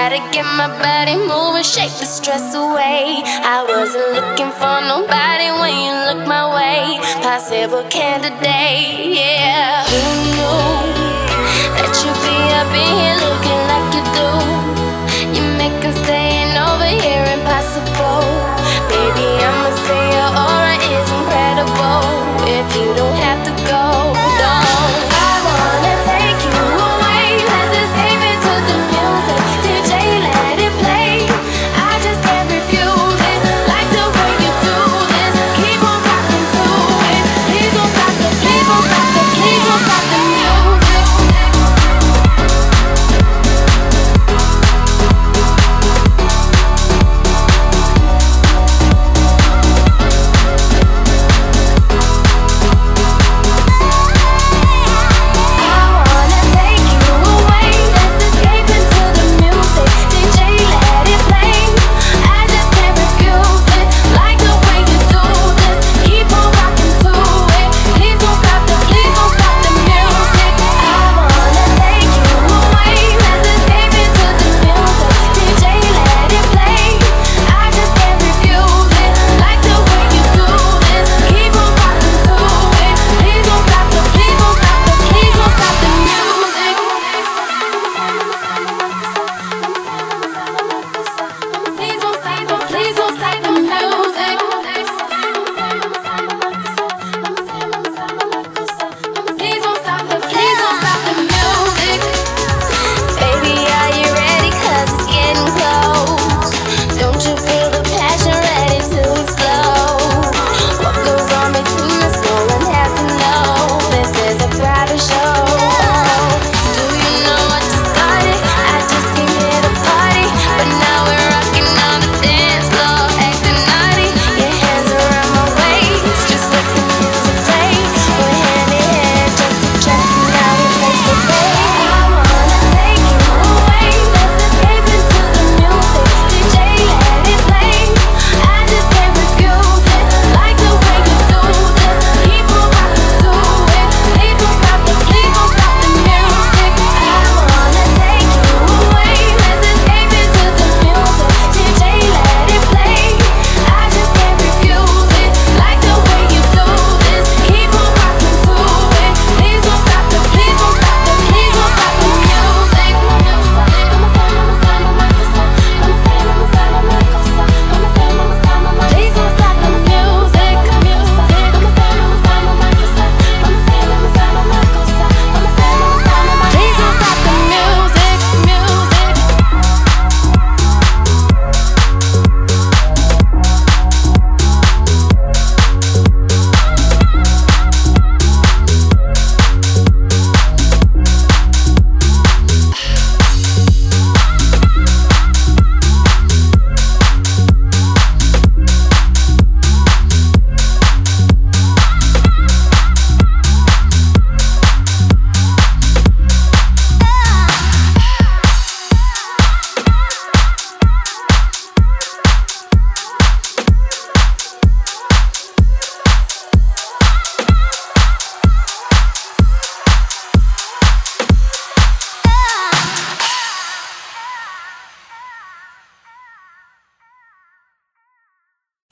Gotta get my body moving, shake the stress away. I wasn't looking for nobody when you looked my way. Possible candidate, yeah.